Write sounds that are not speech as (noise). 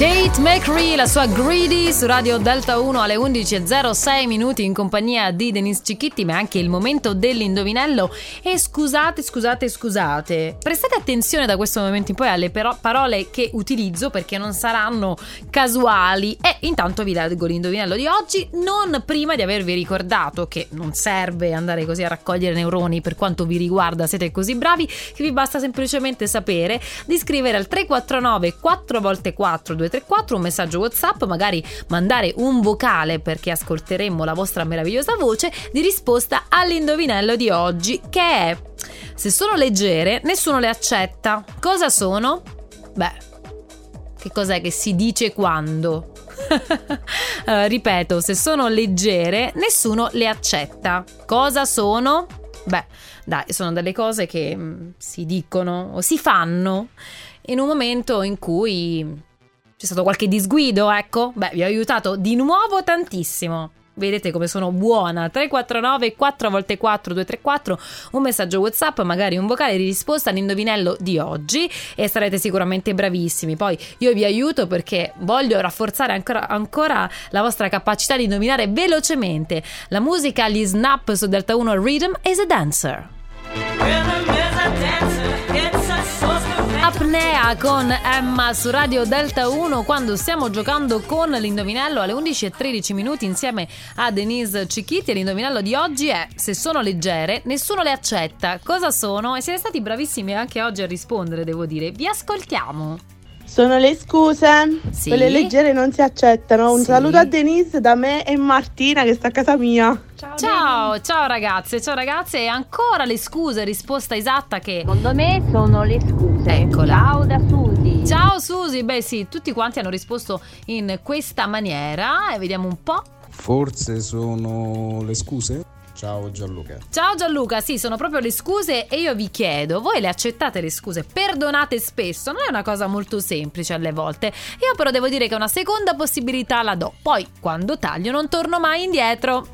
Tate McCree, la sua Greedy su Radio Delta 1 alle 11.06 minuti in compagnia di Denise Cicchitti, ma è anche il momento dell'indovinello. E scusate, scusate, scusate, prestate attenzione da questo momento in poi alle però- parole che utilizzo perché non saranno casuali. E intanto vi leggo l'indovinello di oggi, non prima di avervi ricordato che non serve andare così a raccogliere neuroni per quanto vi riguarda, siete così bravi che vi basta semplicemente sapere di scrivere al 349 4 x 4 234 un messaggio WhatsApp, magari mandare un vocale perché ascolteremo la vostra meravigliosa voce di risposta all'indovinello di oggi che è se sono leggere nessuno le accetta. Cosa sono? Beh, che cos'è che si dice quando? uh, (laughs) ripeto, se sono leggere nessuno le accetta. Cosa sono? Beh, dai, sono delle cose che mh, mm, si dicono o si fanno in un momento in cui c'è stato qualche disguido, ecco? Beh, vi ho aiutato di nuovo tantissimo. Vedete come sono buona. 349 4 x 4 234 un messaggio whatsapp magari un vocale di risposta all'indovinello di oggi. E sarete sicuramente bravissimi. Poi io vi aiuto perché voglio rafforzare ancora, ancora la vostra capacità di indovinare velocemente. La musica gli snap su Delta 1 Rhythm is a dancer Apnea con Emma su Radio Delta 1 quando stiamo giocando con l'indovinello alle 11.13 minuti insieme a Denise Cicchitti e l'indovinello di oggi è se sono leggere nessuno le accetta. Cosa sono? E siete stati bravissimi anche oggi a rispondere devo dire. Vi ascoltiamo. Sono le scuse, sì. quelle leggere non si accettano. Un sì. saluto a Denise da me e Martina che sta a casa mia. Ciao, ciao, ciao, ragazze, ciao ragazze. E ancora le scuse, risposta esatta che... Secondo me sono le scuse. Eccola. Ciao da Susi. Ciao Susi, beh sì, tutti quanti hanno risposto in questa maniera e vediamo un po'. Forse sono le scuse? Ciao Gianluca. Ciao Gianluca, sì, sono proprio le scuse e io vi chiedo, voi le accettate le scuse? Perdonate spesso, non è una cosa molto semplice alle volte. Io però devo dire che una seconda possibilità la do. Poi, quando taglio non torno mai indietro.